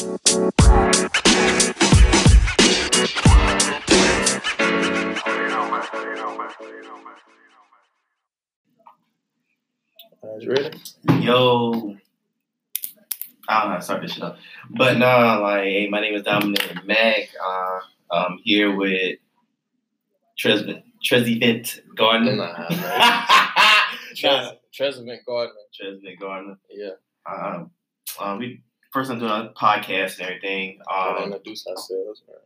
Guys ready? Yo, I don't know how to start this shit up. But nah, like, hey, my name is Dominic Mack. Uh, I'm here with Tresvent, Trezevant Gardner. Nah, man. nah, Trezevant Gardner. Trezevant Gardner. Yeah. Um, um, we first I'm doing a podcast and everything. Um, introduce ourselves, man.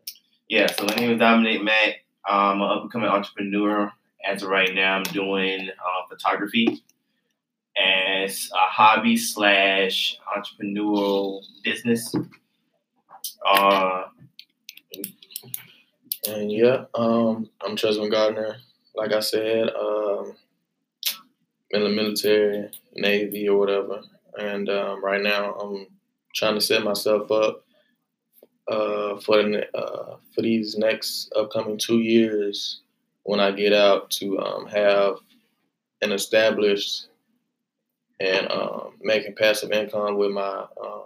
yeah, so my name is Dominic Mack. I'm an up and coming entrepreneur. As of right now, I'm doing uh, photography as a hobby slash entrepreneurial business. Uh, And yeah, um, I'm Trezevant Gardner. Like I said, um, in the military, Navy, or whatever. And um, right now, I'm trying to set myself up uh, for the uh, for these next upcoming two years when I get out to um, have an established and um, making passive income with my um,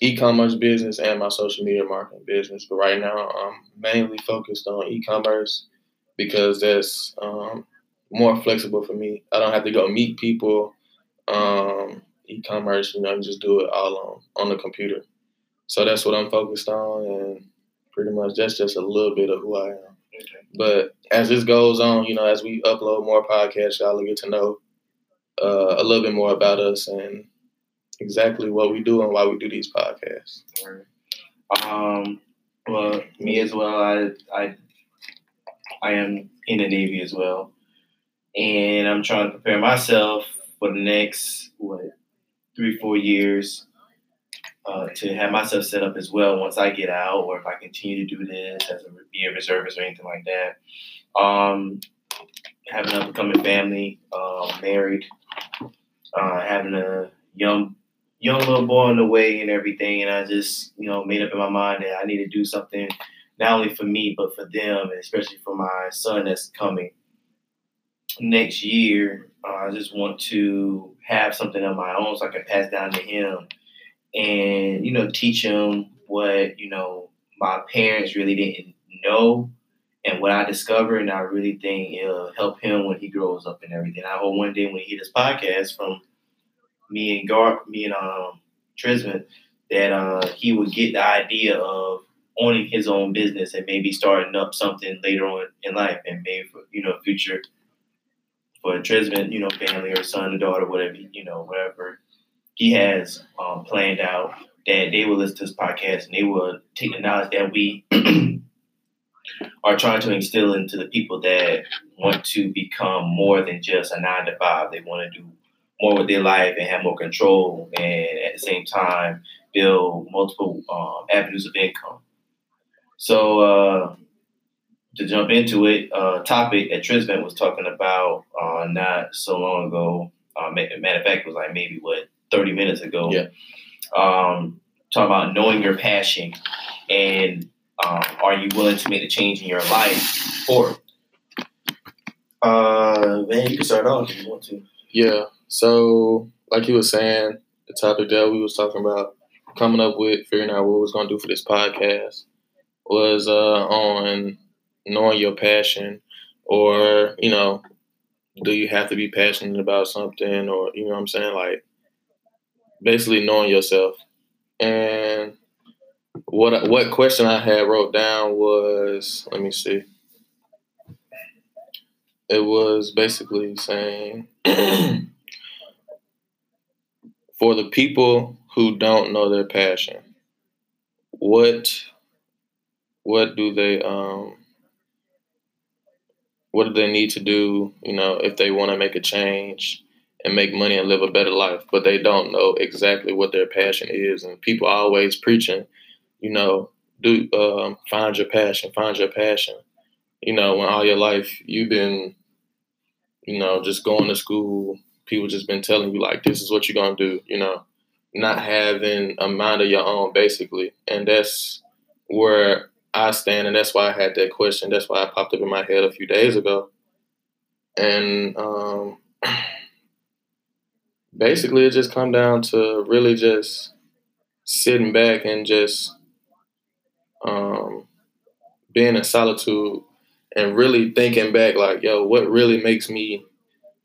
e-commerce business and my social media marketing business. But right now, I'm mainly focused on e-commerce because that's um, more flexible for me. I don't have to go meet people. Um, e-commerce, you know, just do it all on on the computer. So that's what I'm focused on, and pretty much that's just a little bit of who I am. But as this goes on, you know, as we upload more podcasts, y'all will get to know uh, a little bit more about us and exactly what we do and why we do these podcasts. um, well, me as well. I, I, I am in the Navy as well, and I'm trying to prepare myself for the next what three, four years uh, to have myself set up as well once I get out, or if I continue to do this as a be a reservist or anything like that. Um, having an upcoming family, uh, married, uh, having a young young little boy on the way and everything, and I just you know made up in my mind that I need to do something not only for me but for them, and especially for my son that's coming next year. Uh, I just want to have something of my own so I can pass down to him, and you know teach him what you know my parents really didn't know. And what I discovered, and I really think it'll help him when he grows up and everything. I hope one day when he hear this podcast from me and Gar, me and um Trisman, that uh he would get the idea of owning his own business and maybe starting up something later on in life and maybe for you know future for Trisman, you know, family or son or daughter, whatever you know, whatever he has um, planned out, that they will listen to this podcast and they will take the knowledge that we are trying to instill into the people that want to become more than just a nine to five. They want to do more with their life and have more control, and at the same time build multiple um, avenues of income. So uh, to jump into it, uh, topic that Trisman was talking about uh, not so long ago. Uh, matter of fact, it was like maybe what thirty minutes ago. Yeah. Um, talk about knowing your passion and um, are you willing to make a change in your life for it? Uh, man, you can start off if you want to. Yeah. So, like you were saying, the topic that we was talking about, coming up with, figuring out what we was gonna do for this podcast, was uh, on knowing your passion, or you know, do you have to be passionate about something, or you know what I'm saying, like basically knowing yourself. And what what question I had wrote down was, let me see. It was basically saying. for the people who don't know their passion, what what do they um what do they need to do, you know, if they want to make a change and make money and live a better life, but they don't know exactly what their passion is and people always preaching, you know, do um, find your passion, find your passion. You know, when all your life you've been, you know, just going to school, people just been telling you like this is what you're gonna do, you know, not having a mind of your own basically. And that's where I stand and that's why I had that question. That's why I popped up in my head a few days ago. And um basically it just come down to really just sitting back and just um, being in solitude and really thinking back, like, yo, what really makes me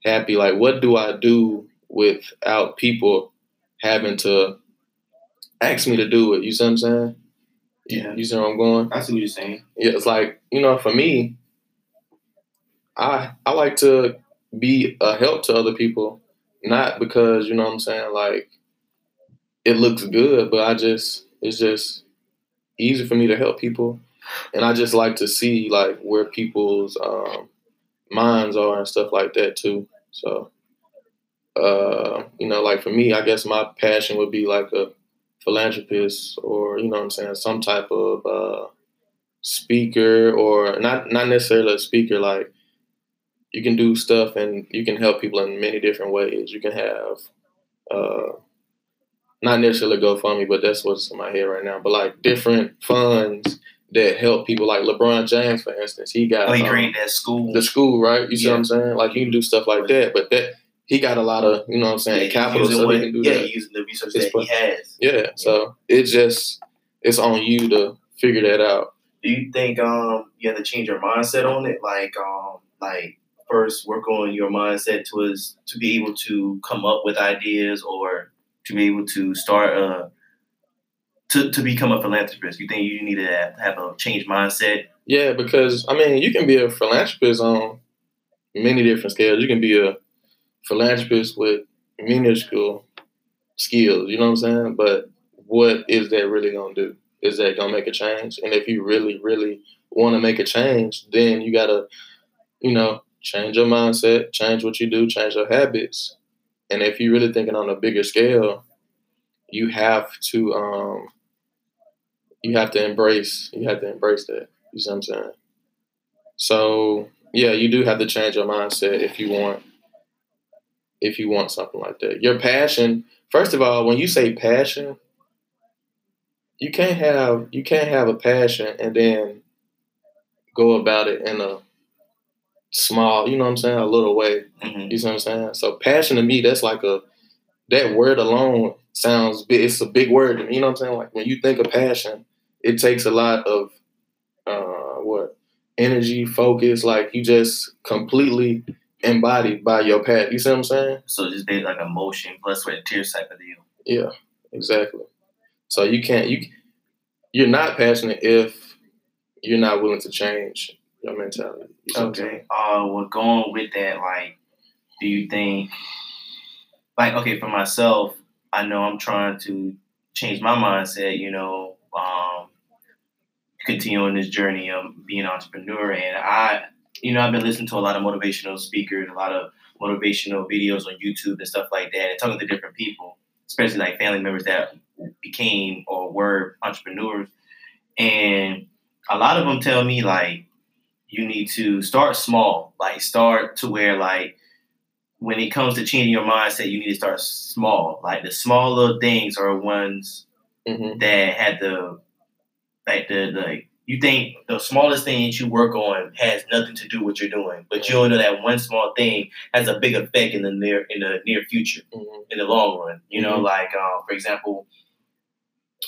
happy? Like, what do I do without people having to ask me to do it? You see what I'm saying? Yeah. You see where I'm going? I see what you're saying. Yeah, it's like, you know, for me, I I like to be a help to other people, not because, you know what I'm saying, like it looks good, but I just it's just easy for me to help people. And I just like to see like where people's um, minds are and stuff like that too. So uh, you know, like for me, I guess my passion would be like a philanthropist or, you know what I'm saying, some type of uh, speaker or not not necessarily a speaker, like you can do stuff and you can help people in many different ways. You can have uh, not necessarily GoFundMe, but that's what's in my head right now. But like different funds that help people, like LeBron James, for instance, he got Oh, he um, that school. the school, right? You see what I'm saying? Like you can do stuff like that, but that he got a lot of, you know what I'm saying, Yeah, capital, so what- he can do yeah, that. using the research His that he has. Yeah, so it just it's on you to figure that out. Do you think um you have to change your mindset on it? Like um like first work on your mindset to us to be able to come up with ideas or to be able to start uh to, to become a philanthropist. You think you need to have, have a changed mindset? Yeah, because I mean, you can be a philanthropist on many different scales. You can be a philanthropist with minuscule skills. You know what I'm saying? But what is that really gonna do? Is that gonna make a change? And if you really, really want to make a change, then you gotta, you know, change your mindset, change what you do, change your habits. And if you're really thinking on a bigger scale, you have to um you have to embrace you have to embrace that. You see what I'm saying? So yeah, you do have to change your mindset if you want if you want something like that. Your passion, first of all, when you say passion, you can't have you can't have a passion and then go about it in a small, you know what I'm saying, a little way. Mm-hmm. You see what I'm saying? So passion to me, that's like a that word alone sounds big. It's a big word. You know what I'm saying? Like when you think of passion, it takes a lot of uh, what energy, focus. Like you just completely embodied by your path. You see what I'm saying? So just be like emotion plus and tears type of deal. Yeah, exactly. So you can't you you're not passionate if you're not willing to change your mentality. You see what I'm? Okay. Uh, well, going with that, like, do you think, like, okay, for myself, I know I'm trying to change my mindset. You know, um, continue on this journey of being an entrepreneur, and I, you know, I've been listening to a lot of motivational speakers, a lot of motivational videos on YouTube and stuff like that, and talking to different people, especially like family members that became or were entrepreneurs, and a lot of them tell me like you need to start small. Like start to where like when it comes to changing your mindset, you need to start small. Like the small little things are ones Mhm. that had the like the like you think the smallest thing that you work on has nothing to do with what you're doing, but you don't know that one small thing has a big effect in the near in the near future Mhm. in the long run. You know, Mhm. like um, for example,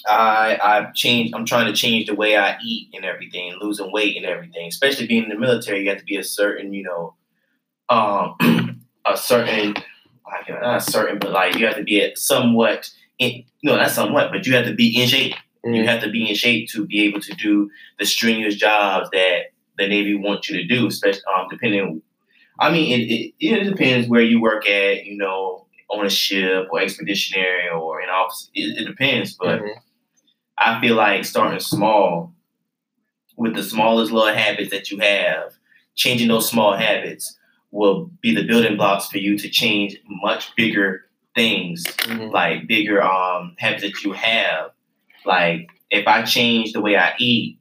I I've changed. I'm trying to change the way I eat and everything, losing weight and everything. Especially being in the military, you have to be a certain, you know, um, a certain, like not certain, but like you have to be somewhat. In, no, not somewhat, but you have to be in shape. You Mhm. have to be in shape to be able to do the strenuous jobs that the Navy wants you to do, especially um, depending. I mean, it, it, it depends where you work at, you know, on a ship or expeditionary or in office. It, it depends, but Mhm. I feel like starting small with the smallest little habits that you have, changing those small habits will be the building blocks for you to change much bigger things Mhm. like bigger um habits that you have. Like if I change the way I eat,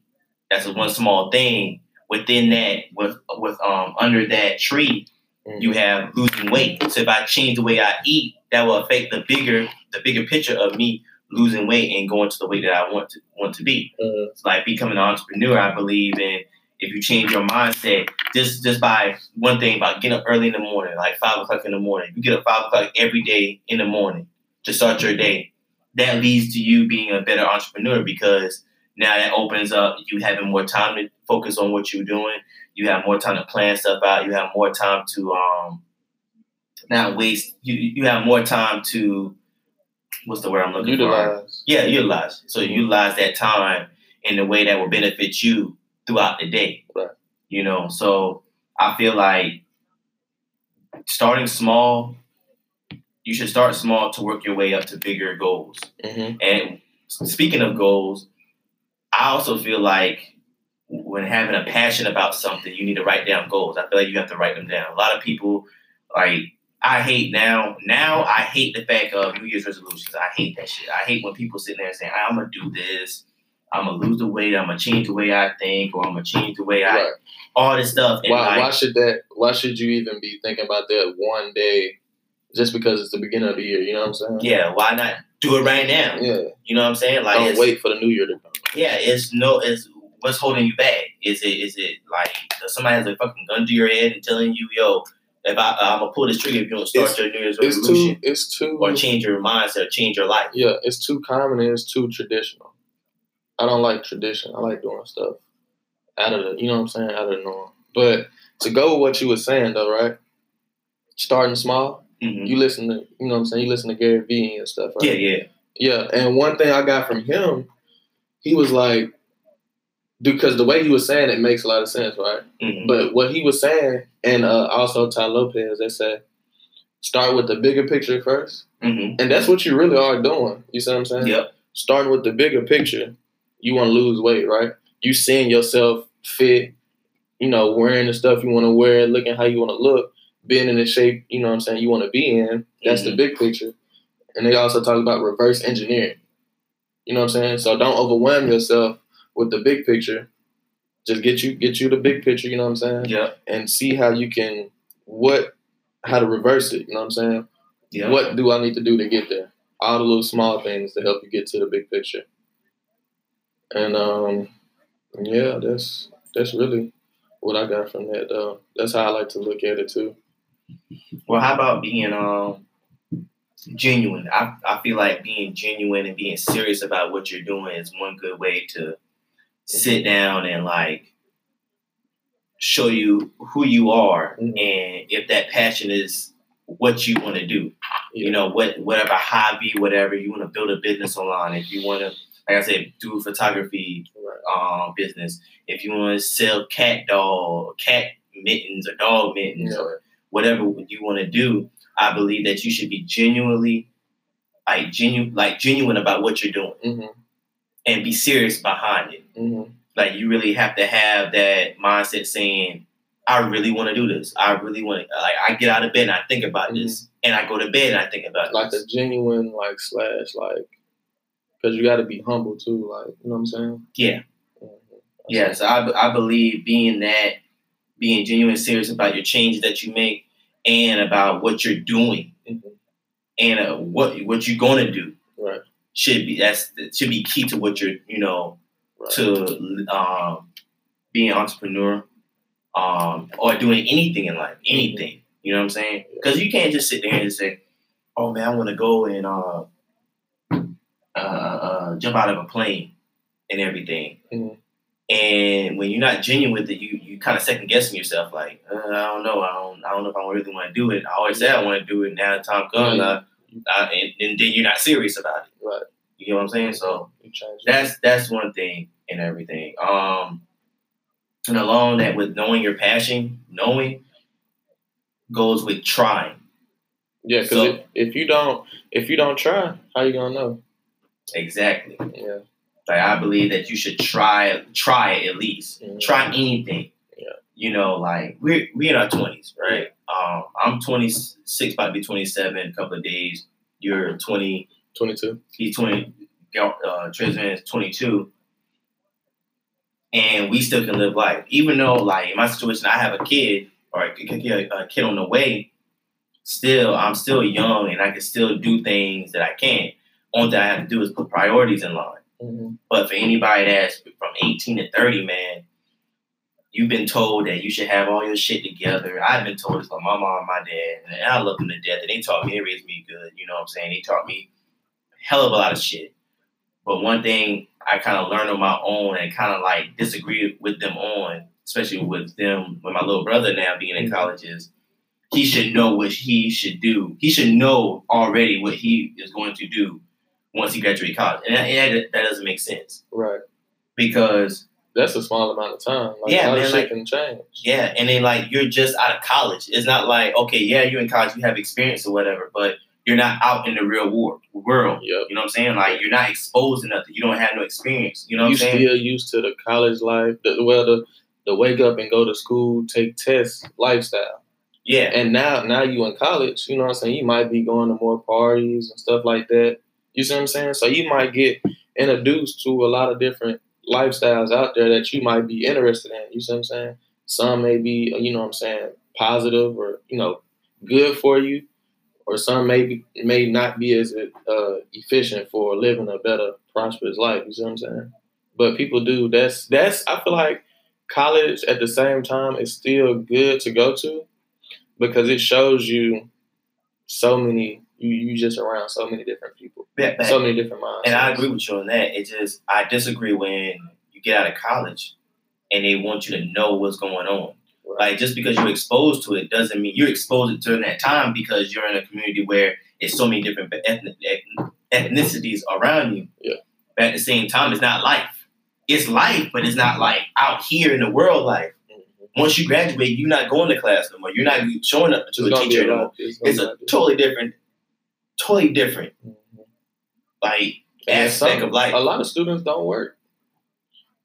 that's one small thing. Within that, with with um under that tree, Mhm. you have losing weight. So if I change the way I eat, that will affect the bigger the bigger picture of me losing weight and going to the weight that I want to want to be. Mhm. It's like becoming an entrepreneur, I believe in if you change your mindset, just just by one thing about getting up early in the morning, like five o'clock in the morning. You get up five o'clock every day in the morning to start your day. That leads to you being a better entrepreneur because now that opens up you having more time to focus on what you're doing. You have more time to plan stuff out. You have more time to um not waste. You you have more time to what's the word I'm looking Utilize. for? Yeah, utilize. So Mhm. utilize that time in a way that will benefit you throughout the day. Right. You know, so I feel like starting small, you should start small to work your way up to bigger goals. hmm And speaking of goals, I also feel like when having a passion about something, you need to write down goals. I feel like you have to write them down. A lot of people, like, I hate now. Now I hate the fact of New Year's resolutions. I hate that shit. I hate when people sit there and say, "I'm gonna do this. I'm gonna lose the weight. I'm gonna change the way I think, or I'm gonna change the way I Right. all this stuff." Why, like, why should that? Why should you even be thinking about that one day, just because it's the beginning of the year? You know what I'm saying? yeah, why not do it right now? Yeah. You know what I'm saying? Like, Don't wait for the new year to come. yeah, it's no, it's what's holding you back. Is it is it like somebody has a fucking gun to your head and telling you, yo, if I uh, I'm gonna pull this trigger if you don't start It's- your New Year's It's resolution too. It's too. or change your mindset, change your life. Yeah, it's too common and it's too traditional. I don't like tradition. I like doing stuff out of the, you know what I'm saying, out of the norm. But to go with what you were saying though, right? Starting small. Mhm. You listen to, you know what I'm saying. You listen to Gary Vee and stuff, right? Yeah, yeah, Yeah, and one thing I got from him, he was like, because the way he was saying it makes a lot of sense, right? Mhm. But what he was saying, and uh, also Tai Lopez, they said, start with the bigger picture first, Mhm. and that's what you really are doing. You see what I'm saying? Yep. Starting with the bigger picture, you want to lose weight, right? You seeing yourself fit, you know, wearing the stuff you want to wear, looking how you want to look, being in the shape, you know what I'm saying, you want to be in. That's the Mhm. big picture. And they also talk about reverse engineering. You know what I'm saying? So don't overwhelm yourself with the big picture. Just get you get you the big picture, you know what I'm saying? Yep. And see how you can what how to reverse it, you know what I'm saying? Yep. What do I need to do to get there? All the little small things to help you get to the big picture. And um yeah, that's that's really what I got from that though. That's how I like to look at it too. Well, how about being um genuine? I I feel like being genuine and being serious about what you're doing is one good way to sit down and like show you who you are Mhm. and if that passion is what you want to do. Yeah. You know, what whatever hobby, whatever you want to build a business online. If you want to, like I said, do photography Right. um, business. If you want to sell cat doll, cat mittens or dog mittens Yeah. or whatever you want to do, I believe that you should be genuinely like genuine, like genuine about what you're doing hmm and be serious behind it. hmm Like you really have to have that mindset saying, I really want to do this. I really want to. Like I get out of bed and I think about this, and I go to bed and I think about Mm-hmm. Like a genuine like slash like because you got to be humble too. Like you know what I'm saying? Yeah. Mhm. Yes, I, I believe being that, being genuine, serious about your changes that you make, and about what you're doing, Mhm. and uh, what what you're gonna do Right. should be that's that should be key to what you're you know Right. to um, being an entrepreneur, um, or doing anything in life, anything. You know what I'm saying? Because you can't just sit there and say, "Oh man, I want to go and uh, uh, uh, jump out of a plane and everything." Mhm. And when you're not genuine with it, you you kind of second guessing yourself, like, uh, I don't know, I don't, I don't know if I really want to do it. I always say I want to do it. Now the time comes. I, I, and, and then you're not serious about it. Right. You get what I'm saying? So You change it. that's that's one thing and everything. Um, and along that with knowing your passion, knowing goes with trying. Yeah, because So- if, if you don't if you don't try, how you gonna know? Exactly. Yeah. Like I believe that you should try try it at least. Mhm. Try anything. Yeah. You know, like we're we in our twenties, right? Um, I'm 26, about to be 27 in a couple of days. You're 20. Twenty two. He's 20. Uh, Tristan is 22. And we still can live life, even though, like in my situation, I have a kid or a, a, a kid on the way. Still, I'm still young, and I can still do things that I can't. Only thing I have to do is put priorities in line. Mm-hmm. But for anybody that's from 18 to 30, man, you've been told that you should have all your shit together. I've been told this by my mom and my dad, and I love them to death. And they taught me, they raised me good. You know what I'm saying? They taught me hell of a lot of shit. But one thing I kind of learned on my own and kind of like disagree with them on, especially with them, with my little brother now being in college, is he should know what he should do. He should know already what he is going to do once you graduate college, and that, and that doesn't make sense. Right. Because that's a small amount of time. Like, yeah, a man, shit like- can change. Yeah, and then like you're just out of college. It's not like okay, yeah, you're in college, you have experience or whatever, but you're not out in the real world. World, Yep. you know what I'm saying? Like you're not exposed to nothing. You don't have no experience. You know what you I'm saying? still used to the college life, the, well, the the wake up and go to school, take tests lifestyle. yeah, And now, now you in college, you know what I'm saying? You might be going to more parties and stuff like that. You see what I'm saying? So you might get introduced to a lot of different lifestyles out there that you might be interested in. You see what I'm saying? Some may be, you know what I'm saying, positive or you know, good for you, or some may be, may not be as uh, efficient for living a better, prosperous life. You see what I'm saying? But people do. That's that's. I feel like college at the same time is still good to go to because it shows you so many. You you just around so many different people, Yeah, so many different minds. and I agree with you on that. It just I disagree when you get out of college and they want you to know what's going on. Like just because you're exposed to it doesn't mean you're exposed it during that time because you're in a community where it's so many different ethnic, ethnicities around you. Yeah. But at the same time, it's not life. It's life, but it's not like out here in the world life. Mhm. Once you graduate, you're not going to class no more. You're not showing up to It's a teacher no more. It's, It's a totally different, totally different Mhm. like aspect some- of life. A lot of students don't work.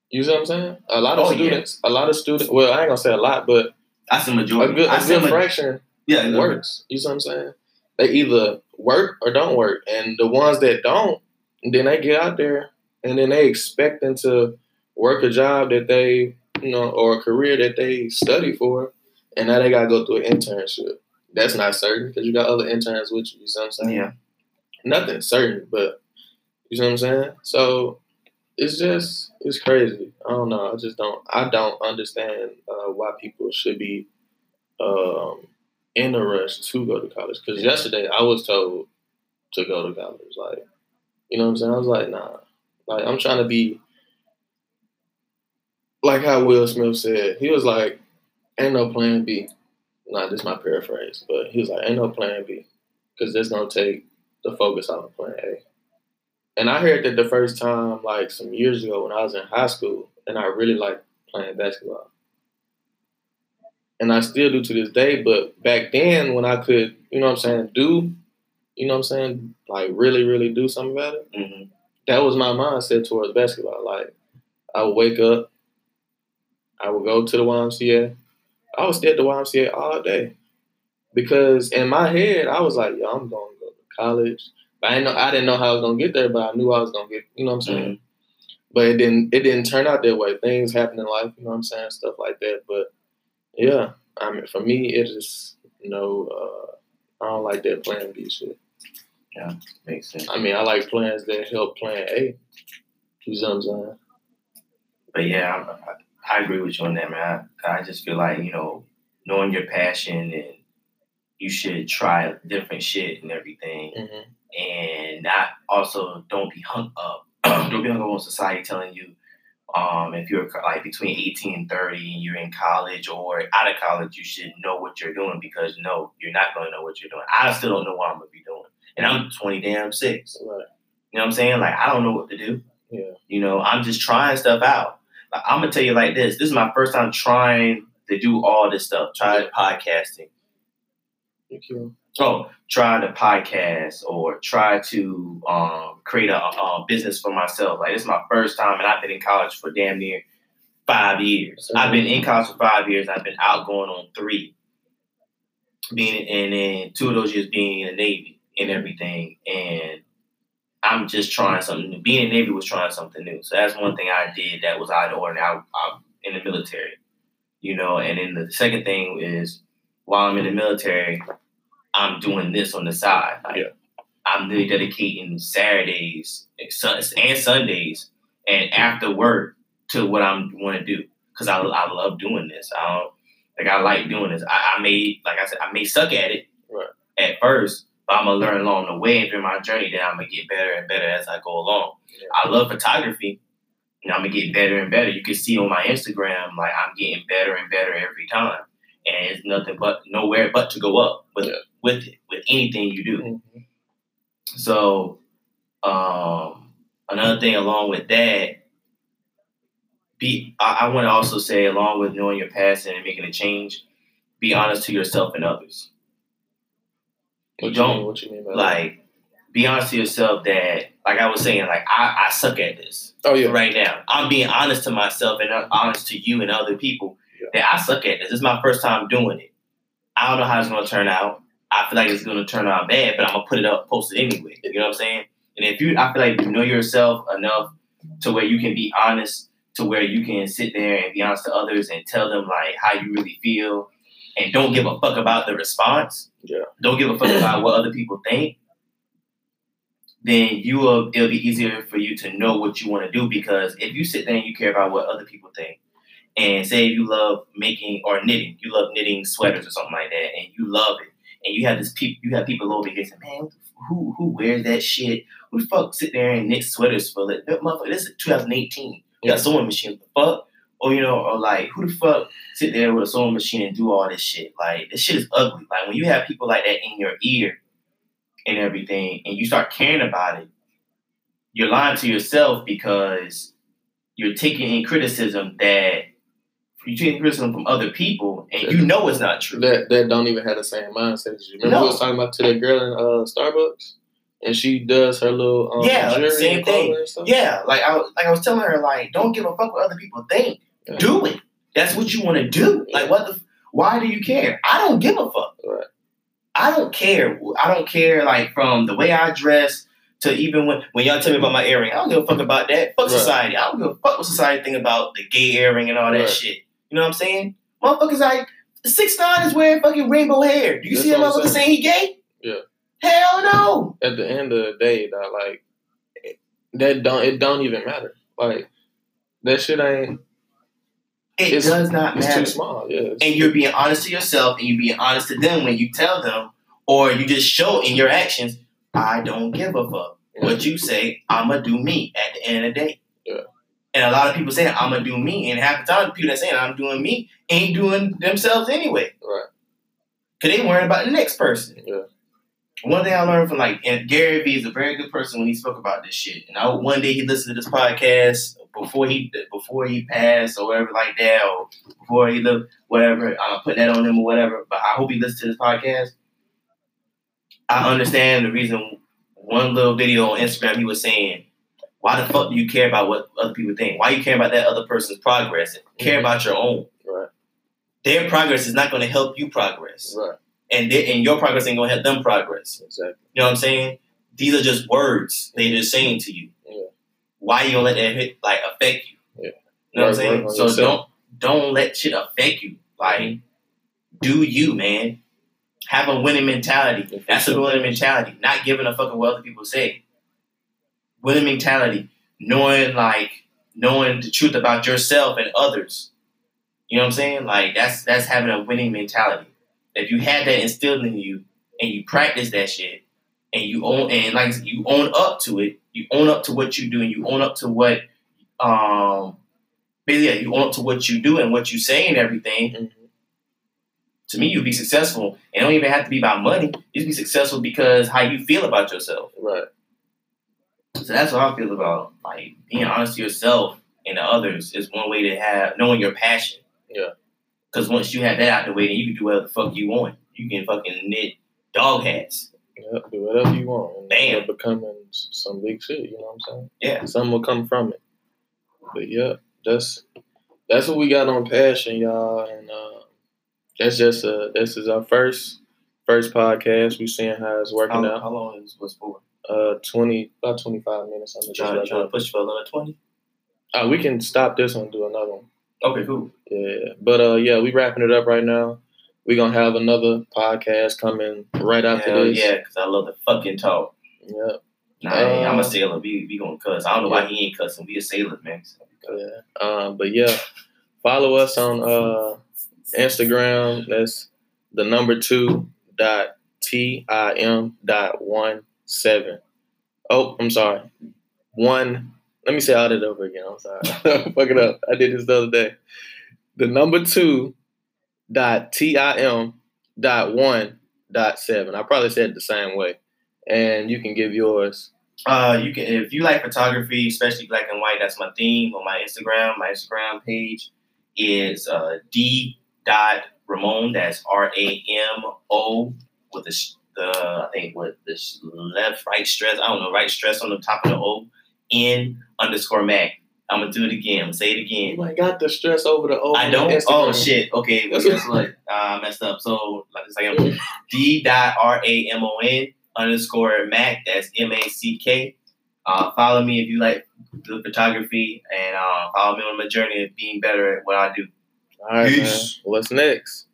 You see what I'm saying? A lot of Oh, yeah. students, a lot of students. Well, I ain't gonna say a lot, but That's the a majority. good, I a good ma- fraction yeah, works. You see what I'm saying? They either work or don't work, and the ones that don't, then they get out there and then they expecting to work a job that they, you know, or a career that they study for, and now they gotta go through an internship. That's not certain because you got other interns with you. You see what I'm saying? Yeah. Nothing certain, but you see what I'm saying? So it's just it's crazy. I don't know. I just don't. I don't understand uh, why people should be um, in a rush to go to college. Because yesterday I was told to go to college. Like, you know what I'm saying? I was like, nah. Like, I'm trying to be like how Will Smith said. He was like, "Ain't no plan B." Nah, this is my paraphrase, but he was like, "Ain't no plan B," because that's gonna take the focus off of plan A. And I heard that the first time, like some years ago, when I was in high school, and I really liked playing basketball and I still do to this day. But back then, when I could, you know what I'm saying, do, you know what I'm saying, like really, really do something about it, Mhm. that was my mindset towards basketball. Like, I would wake up, I would go to the YMCA. I stay at the YMCA all day because in my head, I was like, yo, I'm going to go to college. But I didn't know I didn't know how I was gonna get there, but I knew I was gonna get. You know what I'm saying? But it didn't. It didn't turn out that way. Things happen in life. You know what I'm saying? Stuff like that. But yeah, I mean, for me, it is no. Uh, I don't like that plan B shit. Yeah, makes sense. I mean, I like plans that help plan A. You know what I'm saying? But yeah, I, I agree with you on that, man. I, I just feel like you know, knowing your passion and you should try different shit and everything, Mm-hmm. and not also don't be hung up. don't be hung up on society telling you. Um, if you're like between 18 and 30 and you're in college or out of college, you should know what you're doing because no, you're not going to know what you're doing. I still don't know what I'm going to be doing. And I'm 20 damn six. Right. You know what I'm saying? Like, I don't know what to do. Yeah. You know, I'm just trying stuff out. Like, I'm gonna tell you like this. This is my first time trying to do all this stuff. Try podcasting. Thank you. Oh, try to podcast or try to um, create a, a business for myself. Like this is my first time, and I've been in college for damn near five years. I've been in college for five years. I've been out going on three. Being and then two of those years being in the Navy and everything, and I'm just trying something new. Being in the Navy was trying something new. So that's one thing I did that was out of. I, I'm in the military, you know. And then the second thing is while I'm in the military, I'm doing this on the side. Like, Yeah. I'm really dedicating Saturdays and and Sundays and after work to what I'm want to do because I, I love doing this. I don't like I like doing this. I, I may like I said I may suck at it Right. at first, but I'm gonna learn along the way and through my journey. Then I'm gonna get better and better as I go along. Yeah. I love photography. And I'm gonna get better and better. You can see on my Instagram, like I'm getting better and better every time, and it's nothing but nowhere but to go up with Yeah. with it with anything you do. Mhm. So, um, another thing along with that, be I, I want to also say along with knowing your past and making a change, be honest to yourself and others. What you don't, mean? What you mean by that? Like, be honest to yourself that, like I was saying, like I, I suck at this Oh yeah. right now. I'm being honest to myself and uh, honest to you and other people Yeah. that I suck at this. This is my first time doing it. I don't know how it's gonna turn out. I feel like it's gonna turn out bad, but I'm gonna put it up, post it anyway. You know what I'm saying? And if you, I feel like you know yourself enough to where you can be honest, to where you can sit there and be honest to others and tell them like how you really feel, and don't give a fuck about the response. Yeah. Don't give a fuck about what other people think. Then you will. It'll be easier for you to know what you want to do because if you sit there and you care about what other people think, and say you love making or knitting, you love knitting sweaters or something like that, and you love it, and you have this people, you have people over here saying, "Man, who who wears that shit? Who the fuck sit there and knit sweaters for it? That motherfucker, this is 2018. You got sewing machine, what the fuck?" Or you know, or like, who the fuck sit there with a sewing machine and do all this shit? Like, this shit is ugly. Like when you have people like that in your ear and everything, and you start caring about it, you're lying to yourself because you're taking in criticism that you're taking criticism from other people, and you know it's not true. That that don't even have the same mindset as you. Remember No. we was talking about to that girl in uh, Starbucks, and she does her little um, Yeah, like same thing. Yeah, like I like I was telling her, like, don't give a fuck what other people think. Yeah. Do it. That's what you want to do. Like, what the? Why do you care? I don't give a fuck. Right. I don't care. I don't care. Like from the way I dress to even when when y'all tell me about my earring, I don't give a fuck about that. Fuck Right. society. I don't give a fuck what society think about the gay earring and all that Right. shit. You know what I'm saying? Motherfuckers like six nine is wearing fucking rainbow hair. Do you That's see a motherfucker saying he gay? Yeah. Hell no. At the end of the day, that like that don't it don't even matter. Like that shit ain't. It It's- does not It's matter. too small. Yeah. it's- and you're being honest to yourself and you're being honest to them when you tell them or you just show in your actions i don't give a fuck what you say i'ma do me at the end of the day Yeah. and a lot of people saying i'ma do me and half the time the people that saying i'm doing me ain't doing themselves anyway Right. because they worrying about the next person Yeah. One thing I learned from like and Gary Vee is a very good person when he spoke about this shit. And I one day he listened to this podcast before he before he passed or whatever like that, or before he lived whatever. I'm putting that on him or whatever. But I hope he listens to this podcast. I understand the reason. One little video on Instagram, he was saying, "Why the fuck do you care about what other people think? Why you care about that other person's progress? Care Mhm. about your own. Right. Their progress is not going to help you progress, Right. And they, and your progress ain't to help them progress. Exactly. You know what I'm saying? These are just words they're just saying to you. Yeah. Why you gonna let that hit, like affect you? Yeah. You know what I'm saying? on So yourself. don't don't let shit affect you. Like mm-hmm. do you, man. Have a winning mentality. Yeah, That's a winning mentality. Not giving a fuck what other people say. Winning mentality. Knowing like knowing the truth about yourself and others. You know what I'm saying? Like that's that's having a winning mentality. If you had that instilled in you and you practice that shit and you own and like you own up to it, you own up to what you do and you own up to what um yeah, you own up to what you do and what you say and everything, to me you'll be successful. It don't even have to be about money. You be successful because how you feel about yourself. Right. So that's what I feel about like being honest to yourself and to others is one way to have knowing your passion. Yeah. Because once you have that out the way, then you can do whatever the fuck you want. You can fucking knit dog hats. Yep, do whatever you want. And Bam. up becoming some big shit. You know what I'm saying? Yeah. Something will come from it. But yeah, that's that's what we got on passion, y'all, and uh, that's just uh this is our first first podcast. We seeing how it's working How, out. how long is what's for? Uh, twenty about twenty five minutes. I'm Trying, trying to push for another twenty. Uh, we can stop this one, and do another one. Okay, cool. Yeah, but uh, yeah, we wrapping it up right now. We gonna have another podcast coming right after Hell this. yeah, because I love the fucking talk. Yeah. Nah, ain't- I'm a sailor. We we gonna cuss. I don't know why he ain't cussing. We a sailor, man. Yeah. Um, but yeah, follow us on uh, Instagram. That's the number two dot T I M dot one seven. Oh, I'm sorry. One. Let me say all that over again. I'm sorry. Fuck it up. I did this the other day. The number two dot T I M dot one dot seven. I probably said it the same way. And you can give yours. Uh, you can if you like photography, especially black and white. That's my theme on my Instagram. My Instagram page is uh, D dot Ramon. That's R A M O with the the I think with the left right stress. I don't know right stress on the top of the O. N underscore Mac. I'm gonna do it again. I'm gonna say it again. I got the stress over the O. I don't. Oh shit. Okay. What? I uh, messed up. So like it's like D dot R A M O N underscore Mac. That's M A C K. Uh, follow me if you like the photography, and uh, follow me on my journey of being better at what I do. All right, Peace. Man. What's next?